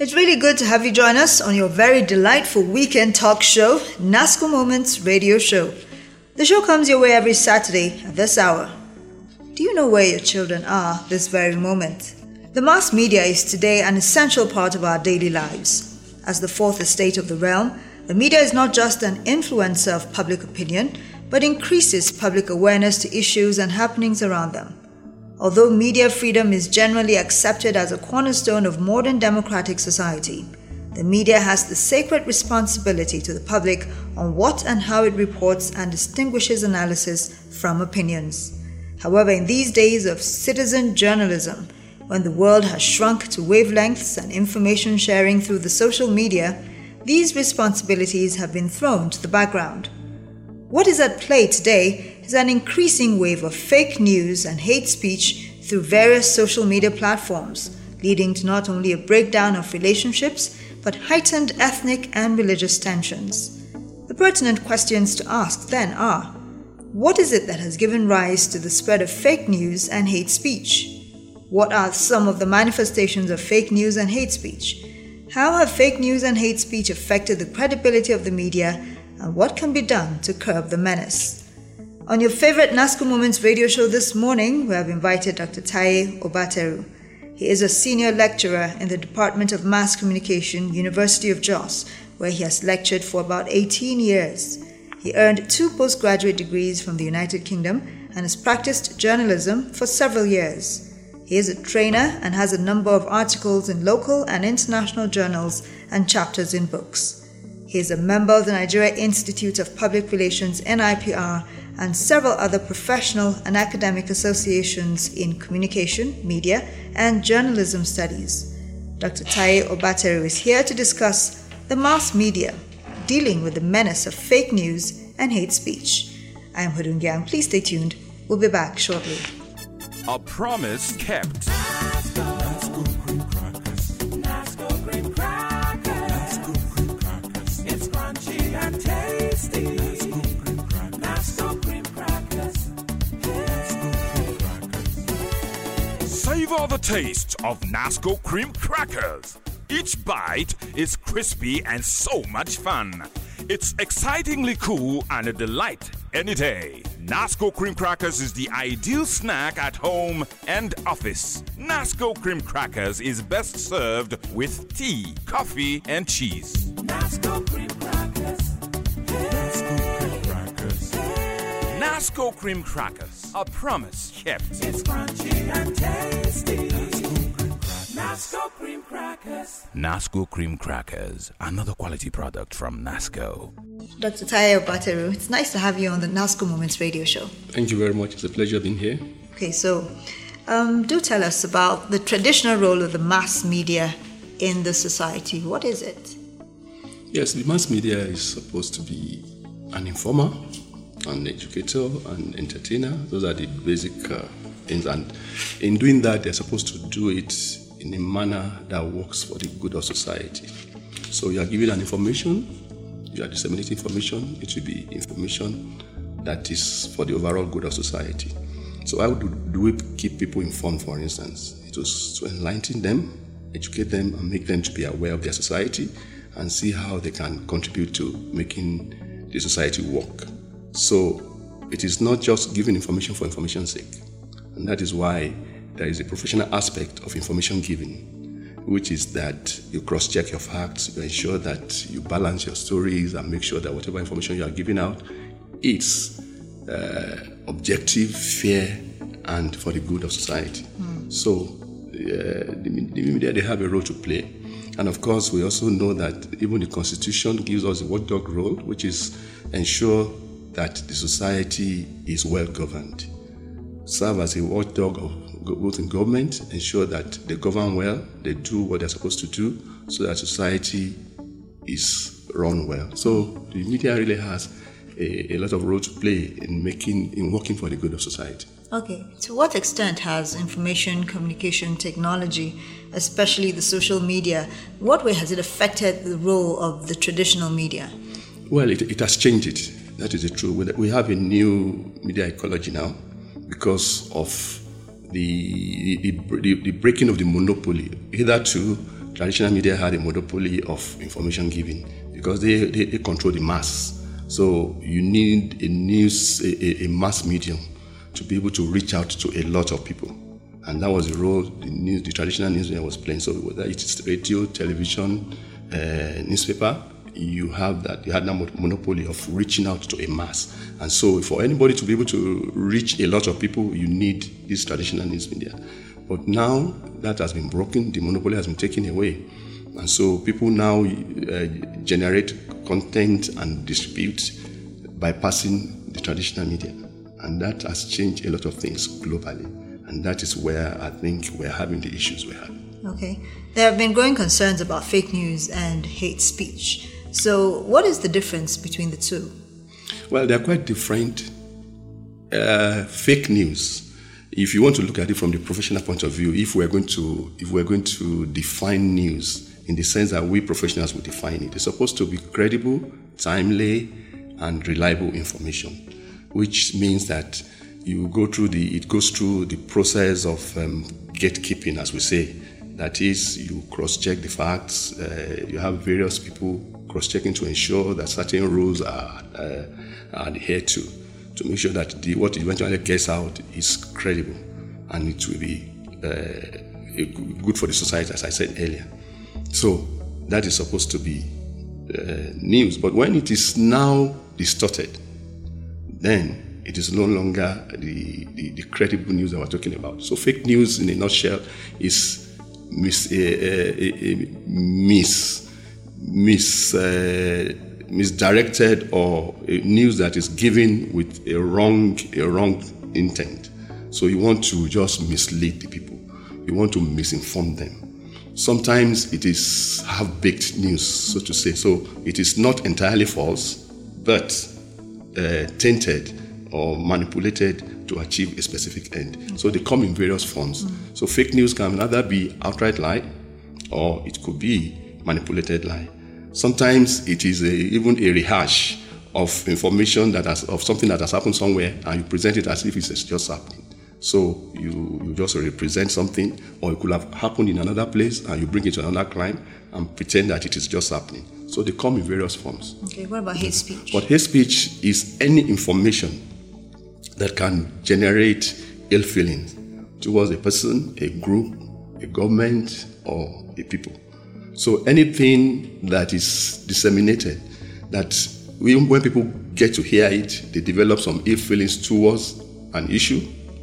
It's really good to have you join us on your very delightful weekend talk show, NASCO Moments Radio Show. The show comes your way every Saturday at this hour. Do you know where your children are this very moment? The mass media is today an essential part of our daily lives. As the fourth estate of the realm, the media is not just an influencer of public opinion, but increases public awareness to issues and happenings around them. Although media freedom is generally accepted as a cornerstone of modern democratic society, the media has the sacred responsibility to the public on what and how it reports and distinguishes analysis from opinions. However, in these days of citizen journalism, when the world has shrunk to wavelengths and information sharing through the social media, these responsibilities have been thrown to the background. What is at play today is an increasing wave of fake news and hate speech through various social media platforms, leading to not only a breakdown of relationships, but heightened ethnic and religious tensions. The pertinent questions to ask then are What is it that has given rise to the spread of fake news and hate speech? What are some of the manifestations of fake news and hate speech? How have fake news and hate speech affected the credibility of the media, and what can be done to curb the menace? On your favorite NASCO Moments radio show this morning, we have invited Dr. Taye Obateru. He is a senior lecturer in the Department of Mass Communication, University of Jos, where he has lectured for about 18 years. He earned two postgraduate degrees from the United Kingdom and has practiced journalism for several years. He is a trainer and has a number of articles in local and international journals and chapters in books. He is a member of the Nigeria Institute of Public Relations NIPR and several other professional and academic associations in communication, media, and journalism studies. Dr. Taye Obateru is here to discuss the mass media dealing with the menace of fake news and hate speech. I am Hodungyang. Please stay tuned. We'll be back shortly. A promise kept. The taste of Nasco cream crackers. Each bite is crispy and so much fun. It's excitingly cool and a delight any day. Nasco cream crackers is the ideal snack at home and office. Nasco cream crackers is best served with tea, coffee, and cheese. Nasco cream crackers. Nasco cream crackers. A promise kept. It's crunchy and tasty. Nasco cream crackers. Nasco cream crackers, another quality product from Nasco. Dr. Taye Obateru, it's nice to have you on the NASCO Moments radio show. Thank you very much. It's a pleasure being here. Okay, so um, do tell us about the traditional role of the mass media in the society. What is it? Yes, the mass media is supposed to be an informer, an educator, an entertainer. Those are the basic uh, things. And in doing that, they're supposed to do it in a manner that works for the good of society. So you are giving an information, you are disseminating information, it will be information that is for the overall good of society. So how do, do we keep people informed, for instance? It was to enlighten them, educate them, and make them to be aware of their society and see how they can contribute to making the society work. So it is not just giving information for information's sake. And that is why there is a professional aspect of information giving, which is that you cross check your facts, you ensure that you balance your stories, and make sure that whatever information you are giving out is uh, objective, fair, and for the good of society. Mm. So, uh, the, the media they have a role to play. And of course, we also know that even the Constitution gives us a watchdog role, which is ensure that the society is well governed. Serve as a watchdog of both in government, ensure that they govern well, they do what they're supposed to do, so that society is run well. So the media really has a, a lot of role to play in making, in working for the good of society. Okay, to what extent has information communication technology, especially the social media, what way has it affected the role of the traditional media? Well, it, it has changed it. That is the truth. We have a new media ecology now because of the, the, the, the breaking of the monopoly. Hitherto, traditional media had a monopoly of information giving because they, they, they control the mass. So you need a news, a, a, mass medium to be able to reach out to a lot of people. And that was the role the news, the traditional news media was playing. So whether it's radio, television, uh, newspaper, you have that you had that monopoly of reaching out to a mass. And so for anybody to be able to reach a lot of people, you need this traditional news media. But now that has been broken, the monopoly has been taken away. And so people now uh, generate content and distribute bypassing the traditional media. And that has changed a lot of things globally. And that is where I think we're having the issues we're having. Okay. There have been growing concerns about fake news and hate speech. So, what is the difference between the two? Well, they're quite different. Uh, fake news if you want to look at it from the professional point of view, if we're going to if we're going to define news in the sense that we professionals will define it, it's supposed to be credible, timely, and reliable information, which means that you go through the it goes through the process of um, gatekeeping, as we say. That is, you cross-check the facts. Uh, you have various people cross-checking to ensure that certain rules are, uh, are adhered to to make sure that the, what eventually gets out is credible and it will be uh, good for the society, as I said earlier. So that is supposed to be uh, news. But when it is now distorted, then it is no longer the, the, the, credible news that we're talking about. So fake news, in a nutshell, is mis, uh, uh, mis, mis uh, misdirected or news that is given with a wrong a wrong intent. So you want to just mislead the people. You want to misinform them. Sometimes it is half-baked news, so to say. So it is not entirely false, but uh, tainted or manipulated to achieve a specific end. So they come in various forms. Mm. So fake news can either be outright lie, or it could be manipulated lie. Sometimes it is a, even a rehash of information that has, of something that has happened somewhere, and you present it as if it's just happening. So you, you just represent something, or it could have happened in another place, and you bring it to another crime and pretend that it is just happening. So they come in various forms. Okay, what about hate speech? But hate speech is any information that can generate ill feelings towards a person, a group, a government, or a people. So anything that is disseminated, that we, when people get to hear it, they develop some ill feelings towards an issue,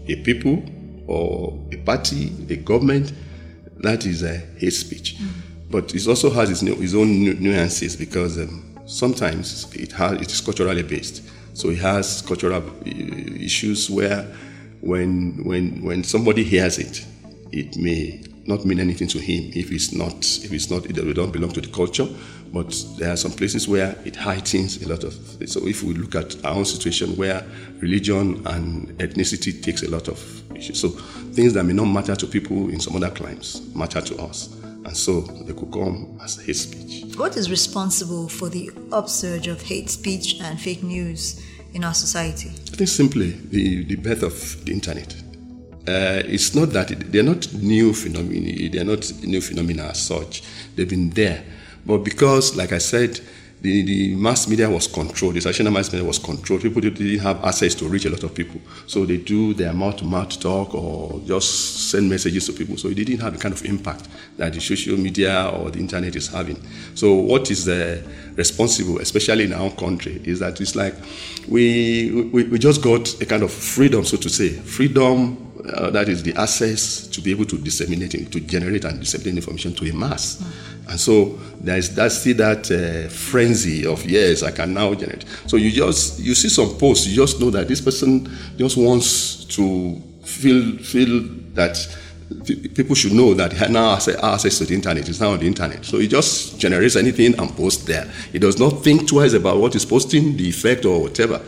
a people, or a party, a government, that is a hate speech. Mm. But it also has its, its own nuances because um, sometimes it has it is culturally based. So it has cultural uh, issues where when when when somebody hears it, it may not mean anything to him if it's not if it's not it don't belong to the culture. But there are some places where it heightens a lot of. So if we look at our own situation where religion and ethnicity takes a lot of issues, so things that may not matter to people in some other climes matter to us, and so they could come as hate speech. What is responsible for the upsurge of hate speech and fake news in our society? I think simply the, the birth of the internet uh, it's not that they're not new phenomena. They're not new phenomena as such. They've been there, but because, like I said, the, the mass media was controlled. The traditional mass media was controlled. People didn't have access to reach a lot of people, so they do their mouth-to-mouth talk or just send messages to people. So it didn't have the kind of impact that the social media or the internet is having. So what is uh, responsible, especially in our country, is that it's like we, we we just got a kind of freedom, so to say, freedom uh, that is the access to be able to disseminate, to generate and disseminate information to a mass. Mm. And so there's that see that uh, frenzy of yes, I can now generate. So you just you see some posts, you just know that this person just wants to feel feel that people should know that he now has access to the internet. It's now on the internet. So he just generates anything and posts there. He does not think twice about what he's posting, the effect or whatever.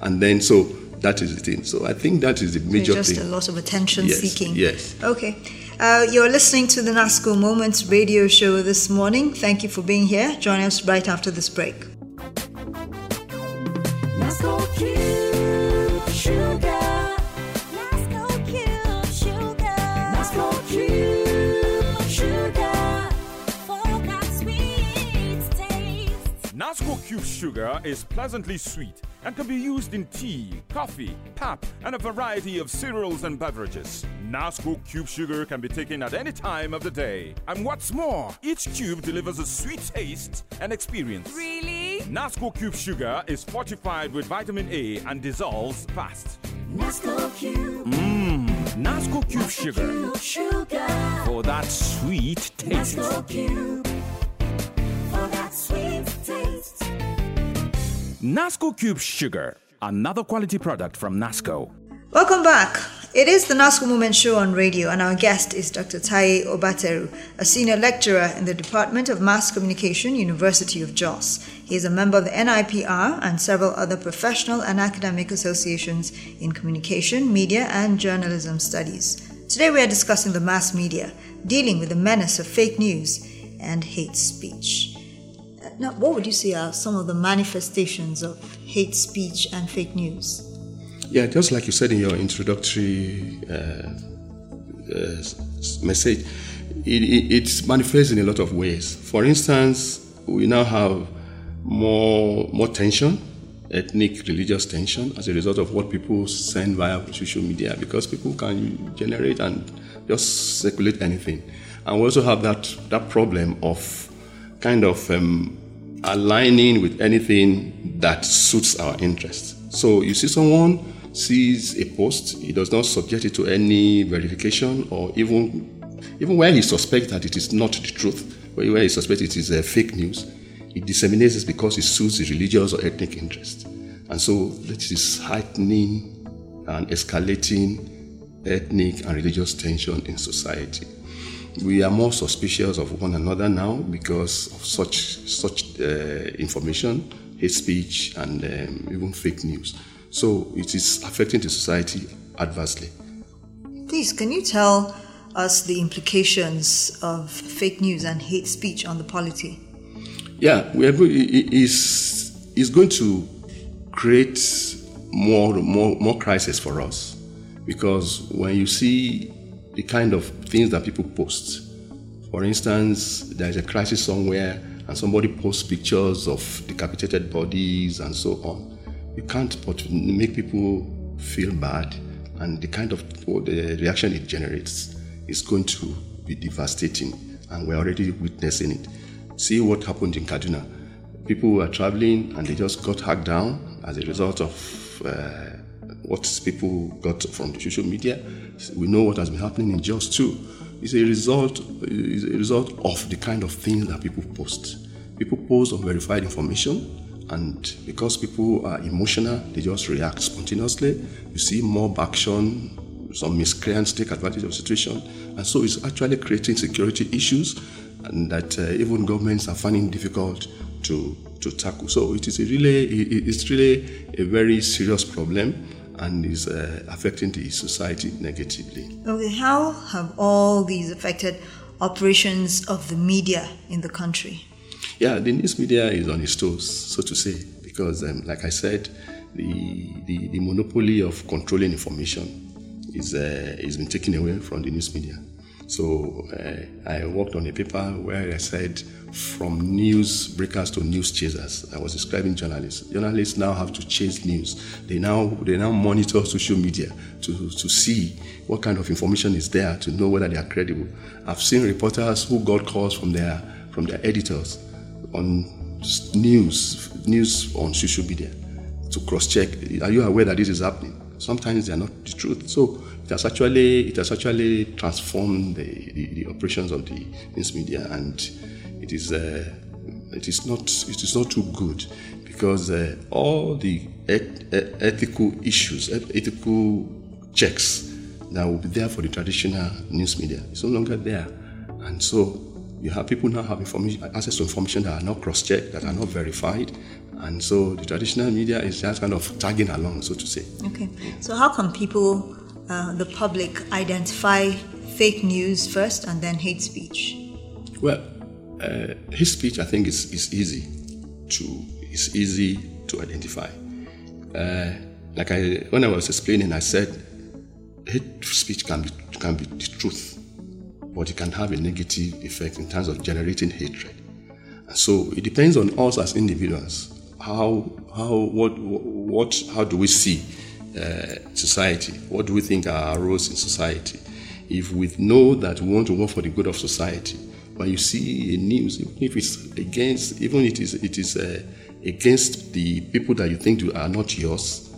And then so that is the thing. So I think that is the major just thing. Just a lot of attention yes, seeking. Yes. Okay. Uh, you're listening to the NASCO Moments radio show this morning. Thank you for being here. Join us right after this break. Nasco Cube Sugar is pleasantly sweet and can be used in tea, coffee, pap, and a variety of cereals and beverages. Nasco Cube Sugar can be taken at any time of the day. And what's more, each cube delivers a sweet taste and experience. Really? Nasco Cube Sugar is fortified with vitamin A and dissolves fast. Nasco Cube. Mmm, Nasco Cube Sugar Cube sugar. for that sweet taste. Nasco Cube. Nasco Cube Sugar, another quality product from Nasco. Welcome back. It is the NASCO Moment Show on radio, and our guest is Dr. Taye Obateru, a senior lecturer in the Department of Mass Communication, University of Jos. He is a member of the NIPR and several other professional and academic associations in communication, media, and journalism studies. Today we are discussing the mass media, dealing with the menace of fake news and hate speech. Now, what would you say are some of the manifestations of hate speech and fake news? Yeah, just like you said in your introductory uh, uh, message, it, it, it manifests in a lot of ways. For instance, we now have more more tension, ethnic, religious tension, as a result of what people send via social media, because people can generate and just circulate anything. And we also have that that problem of kind of um, aligning with anything that suits our interests. So you see someone sees a post, he does not subject it to any verification or even even where he suspects that it is not the truth, where where he suspects it is uh, fake news, he disseminates it because it suits his religious or ethnic interest. And so this is heightening and escalating ethnic and religious tension in society. We are more suspicious of one another now because of such such uh, information, hate speech, and um, even fake news. So it is affecting the society adversely. Please, can you tell us the implications of fake news and hate speech on the polity? Yeah, we are go- i- i- is is going to create more more more crisis for us because when you see the kind of things that people post, for instance, there is a crisis somewhere and somebody posts pictures of decapitated bodies and so on, you can't make people feel bad, and the kind of or the reaction it generates is going to be devastating, and we're already witnessing it. See what happened in Kaduna. People were traveling and they just got hacked down as a result of uh, what people got from the social media. We know what has been happening in Jos too. It's a result, it's a result of the kind of things that people post. People post unverified information, and because people are emotional, they just react spontaneously. You see mob action, some miscreants take advantage of the situation, and so it's actually creating security issues, and that uh, even governments are finding difficult to to tackle. So it is a really, it's really a very serious problem, and is uh, affecting the society negatively. Okay, how have all these affected operations of the media in the country? Yeah, the news media is on its toes, so to say, because, um, like I said, the, the, the monopoly of controlling information is uh, is been taken away from the news media. So uh, I worked on a paper where I said from news breakers to news chasers. I was describing journalists. Journalists now have to chase news. They now they now monitor social media to, to see what kind of information is there to know whether they are credible. I've seen reporters who got calls from their from their editors on news news on social media to cross check. Are you aware that this is happening? Sometimes they are not the truth. So has actually it has actually transformed the, the, the operations of the news media, and it is uh, it is not it is not too good because uh, all the eth- eth- ethical issues, ethical checks that will be there for the traditional news media is no longer there, and so you have people now have access to information that are not cross-checked, that are not verified, and so the traditional media is just kind of tagging along, so to say. Okay, so how can people, uh, the public, identify fake news first and then hate speech? Well, uh, his speech, I think, is, is easy to is easy to identify. Uh, like I, when I was explaining, I said, hate speech can be can be the truth, but it can have a negative effect in terms of generating hatred. And So it depends on us as individuals. How, how, what, what, how do we see uh, society? What do we think are our roles in society? If we know that we want to work for the good of society, but you see a news, even if it's against, even it is, it is uh, against the people that you think are not yours,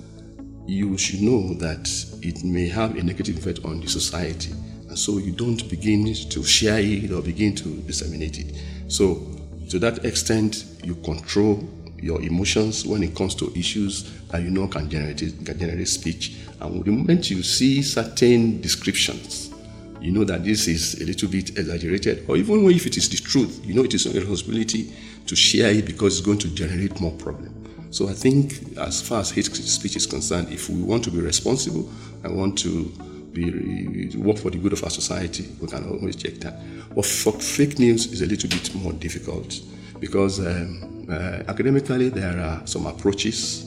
you should know that it may have a negative effect on the society. And so you don't begin to share it or begin to disseminate it. So, to that extent, you control your emotions when it comes to issues that you know can generate, can generate speech. And the moment you see certain descriptions, you know that this is a little bit exaggerated, or even if it is the truth, you know it is your responsibility to share it because it's going to generate more problem. So I think, as far as hate speech is concerned, if we want to be responsible and want to be work for the good of our society, we can always check that. But for fake news is a little bit more difficult because um, uh, academically there are some approaches,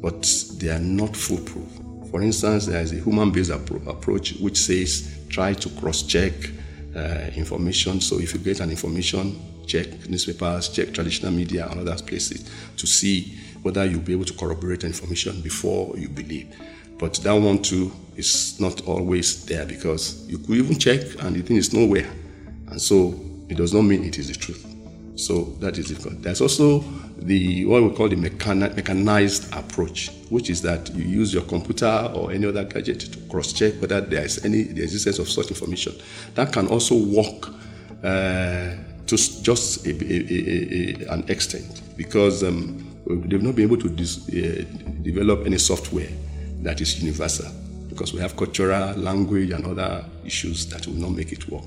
but they are not foolproof. For instance, there is a human-based appro- approach which says try to cross-check uh, information. So if you get an information, check newspapers, check traditional media and other places to see whether you'll be able to corroborate information before you believe. But that one too is not always there because you could even check and the thing is nowhere. And so it does not mean it is the truth. So that is difficult. There's also the what we call the mechanized approach, which is that you use your computer or any other gadget to cross-check whether there is any the existence of such information. That can also work uh, to just a, a, a, an extent because um, they've not been able to dis- uh, develop any software that is universal because we have cultural, language, and other issues that will not make it work.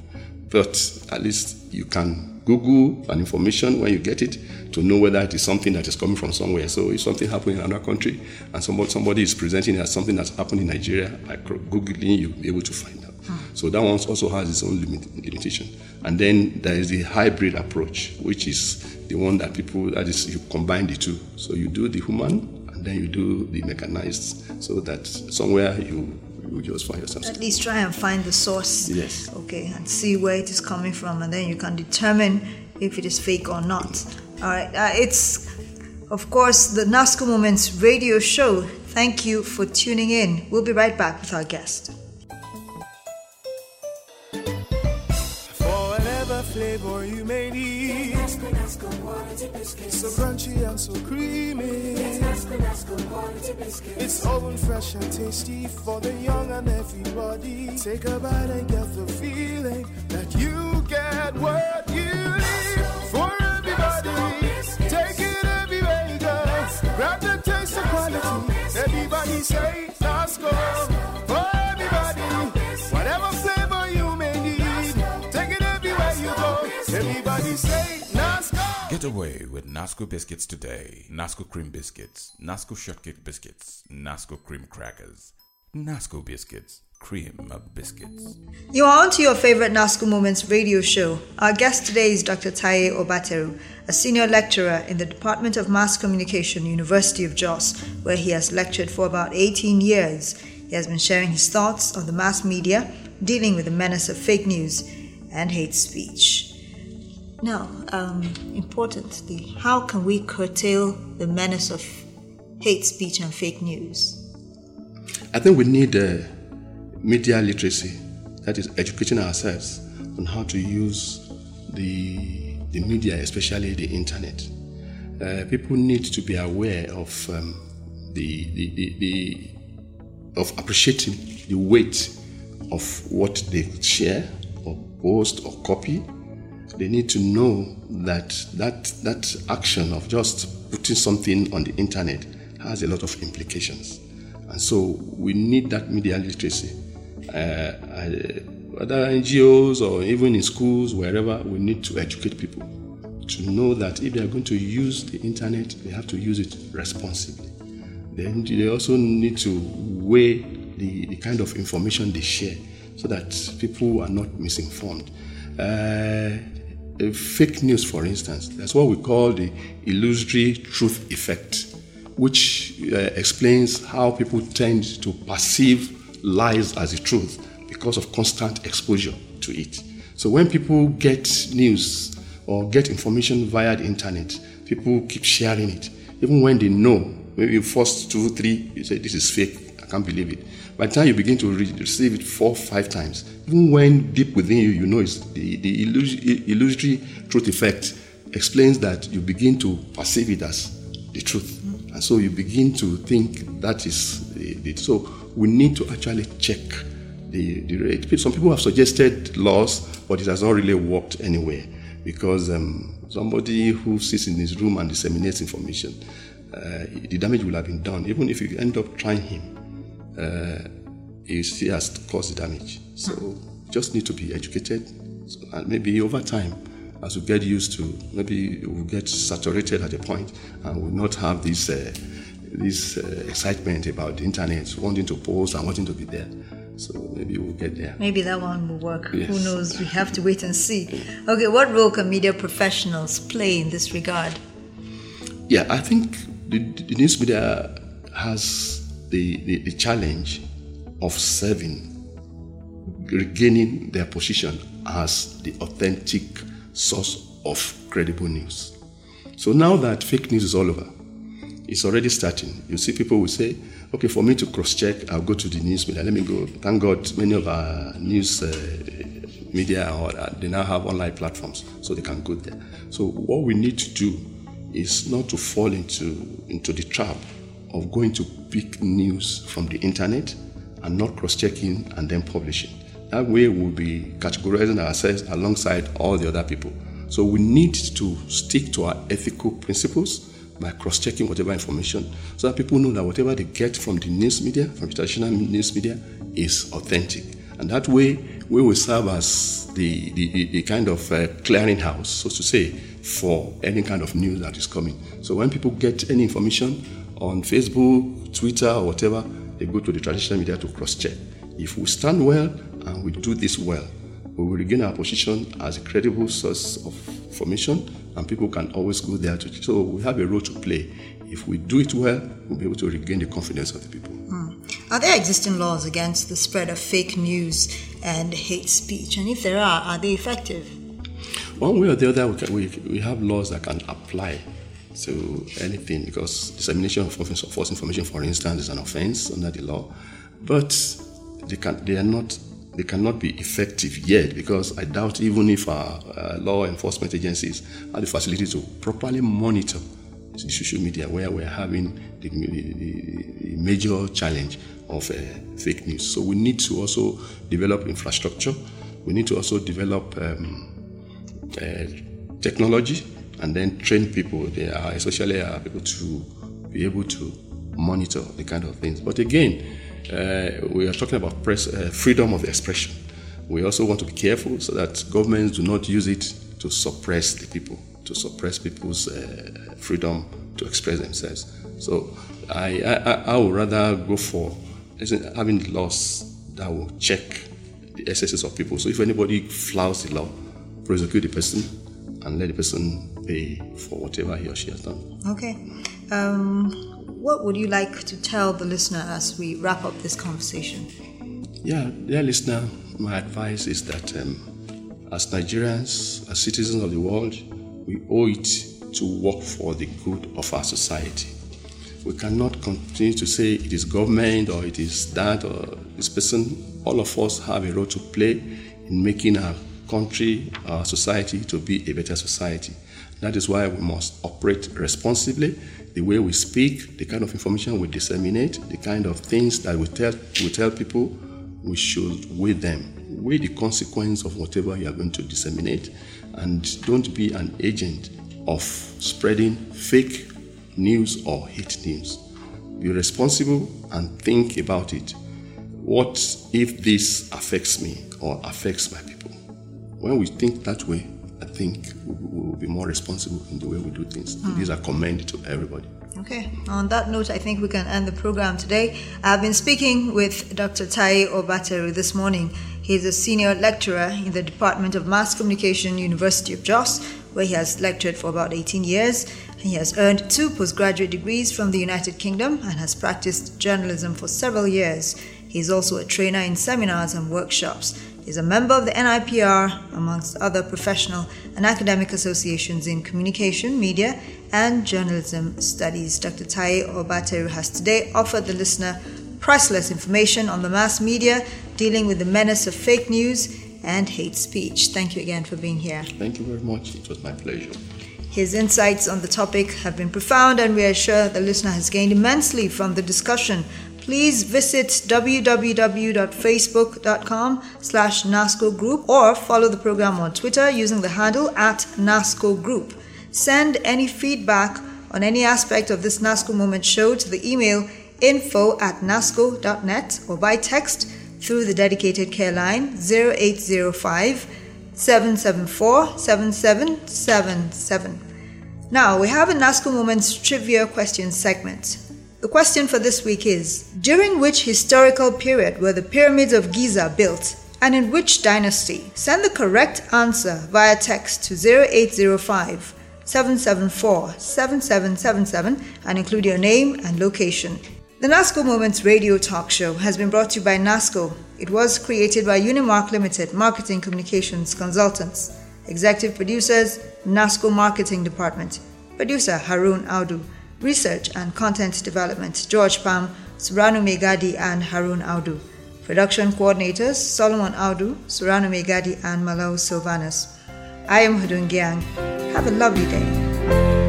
But at least you can Google an information when you get it to know whether it is something that is coming from somewhere. So if something happened in another country and somebody, somebody is presenting it as something that's happened in Nigeria, by Googling, you'll be able to find out. Hmm. So that one also has its own limit, limitation. And then there is the hybrid approach, which is the one that people, that is, you combine the two. So you do the human and then you do the mechanized so that somewhere you, you just find yourself. At least try and find the source. Yes. Okay, and see where it is coming from, and then you can determine if it is fake or not. All right. Uh, it's, of course, the NASCO Moments radio show. Thank you for tuning in. We'll be right back with our guest. For whatever flavor you may need. So crunchy and so creamy. It's oven fresh and tasty for the young and everybody. Take a bite and get the feeling that you get what you need. For everybody, take it everywhere you go. Grab the taste of quality. Everybody say Nasco. Get away with Nasco biscuits today. Nasco cream biscuits, Nasco shortcake biscuits, Nasco cream crackers, Nasco biscuits, cream of biscuits. You are on to your favorite NASCO Moments radio show. Our guest today is Dr. Taye Obateru, a senior lecturer in the Department of Mass Communication, University of Jos, where he has lectured for about 18 years. He has been sharing his thoughts on the mass media, dealing with the menace of fake news and hate speech. Now, um, importantly, how can we curtail the menace of hate speech and fake news? I think we need uh, media literacy, that is, educating ourselves on how to use the, the media, especially the internet. Uh, people need to be aware of um, the, the, the, the of appreciating the weight of what they share or post or copy. They need to know that that that action of just putting something on the internet has a lot of implications, and so we need that media literacy. Uh, whether NGOs or even in schools, wherever, we need to educate people to know that if they are going to use the internet, they have to use it responsibly. Then they also need to weigh the, the kind of information they share so that people are not misinformed. Uh, fake news, for instance, that's what we call the illusory truth effect, which uh, explains how people tend to perceive lies as the truth because of constant exposure to it. So when people get news or get information via the internet. People keep sharing it, even when they know. Maybe first two, three, you say this is fake. I can't believe it. By the time you begin to re- receive it four, five times, even when deep within you, you know it's the, the illus- illusory truth effect explains that you begin to perceive it as the truth. And so you begin to think that is the, the so we need to actually check the, the rate. Some people have suggested laws, but it has not really worked anywhere because um, somebody who sits in his room and disseminates information, uh, the damage will have been done. Even if you end up trying him, uh, he still has caused damage. So just need to be educated, so, and maybe over time, as we get used to, maybe we'll get saturated at a point, and we'll not have this uh, this uh, excitement about the internet, wanting to post and wanting to be there. So maybe we'll get there. Maybe that one will work. Who knows? We have to wait and see. Okay, what role can media professionals play in this regard? Yeah, I think the, the news media has the, the, the challenge of serving, regaining their position as the authentic source of credible news. So now that fake news is all over, it's already starting. You see, people will say, okay, for me to cross check, I'll go to the news media. Let me go. Thank God, many of our news uh, media or uh, they now have online platforms, so they can go there. So what we need to do is not to fall into into the trap of going to pick news from the internet and not cross-checking and then publishing. That way, we'll be categorizing ourselves alongside all the other people. So we need to stick to our ethical principles by cross-checking whatever information so that people know that whatever they get from the news media, from traditional news media, is authentic. And that way, we will serve as the, the, the- the kind of uh, clearinghouse, so to say, for any kind of news that is coming. So when people get any information on Facebook, Twitter, or whatever, they go to the traditional media to cross-check. If we stand well and we do this well, we will regain our position as a credible source of information, and people can always go there to. So we have a role to play. If we do it well, we'll be able to regain the confidence of the people. Hmm. Are there existing laws against the spread of fake news and hate speech? And if there are, are they effective? One way or the other, we, can, we, we have laws that can apply to anything because dissemination of false information, for instance, is an offense under the law. But they can they are not they cannot be effective yet because I doubt even if our uh, law enforcement agencies have the facility to properly monitor the social media where we're having the, the, the major challenge of uh, fake news. So we need to also develop infrastructure. We need to also develop um, uh, technology and then train people. They are especially uh, people to be able to monitor the kind of things. But again, uh, we are talking about press uh, freedom of expression. We also want to be careful so that governments do not use it to suppress the people, to suppress people's uh, freedom to express themselves. So I, I, I- would rather go for having laws that will check the excesses of people. So if anybody flouts the law, prosecute the person and let the person pay for whatever he or she has done. Okay. Um, what would you like to tell the listener as we wrap up this conversation? Yeah, dear listener, my advice is that um, as Nigerians, as citizens of the world, we owe it to work for the good of our society. We cannot continue to say it is government or it is that or this person. All of us have a role to play in making our country, our society to be a better society. That is why we must operate responsibly. The way we speak, the kind of information we disseminate, the kind of things that we tell, we tell people, we should weigh them. Weigh the consequence of whatever you are going to disseminate, and don't be an agent of spreading fake news or hate news. Be responsible and think about it. What if this affects me or affects my people? When we think that way, think we will be more responsible in the way we do things. Hmm. These are commend to everybody. Okay, on that note, I think we can end the program today. I've been speaking with Dr. Taye Obateru this morning. He is a senior lecturer in the Department of Mass Communication, University of Jos, where he has lectured for about 18 years. He has earned two postgraduate degrees from the United Kingdom and has practiced journalism for several years. He is also a trainer in seminars and workshops. Is a member of the NIPR, amongst other professional and academic associations in communication, media, and journalism studies. Dr. Taye Obateru has today offered the listener priceless information on the mass media dealing with the menace of fake news and hate speech. Thank you again for being here. Thank you very much. It was my pleasure. His insights on the topic have been profound, and we are sure the listener has gained immensely from the discussion. Please visit www.facebook.com slash NASCO Group or follow the program on Twitter using the handle at NASCO Group. Send any feedback on any aspect of this NASCO Moment show to the email info at nasco.net or by text through the dedicated care line 0805 774 7777. Now, we have a NASCO Moments trivia question segment. The question for this week is During which historical period were the pyramids of Giza built and in which dynasty? Send the correct answer via text to 0805 774 7777 and include your name and location. The NASCO Moments radio talk show has been brought to you by NASCO. It was created by Unimark Limited Marketing Communications Consultants. Executive producers, NASCO Marketing Department. Producer Harun Audu. Research and Content Development, George Pam, Suranu Megadi, and Harun Audu. Production coordinators, Solomon Audu, Suranu Megadi, and Malau Silvanus. I am Hudun Gyang. Have a lovely day.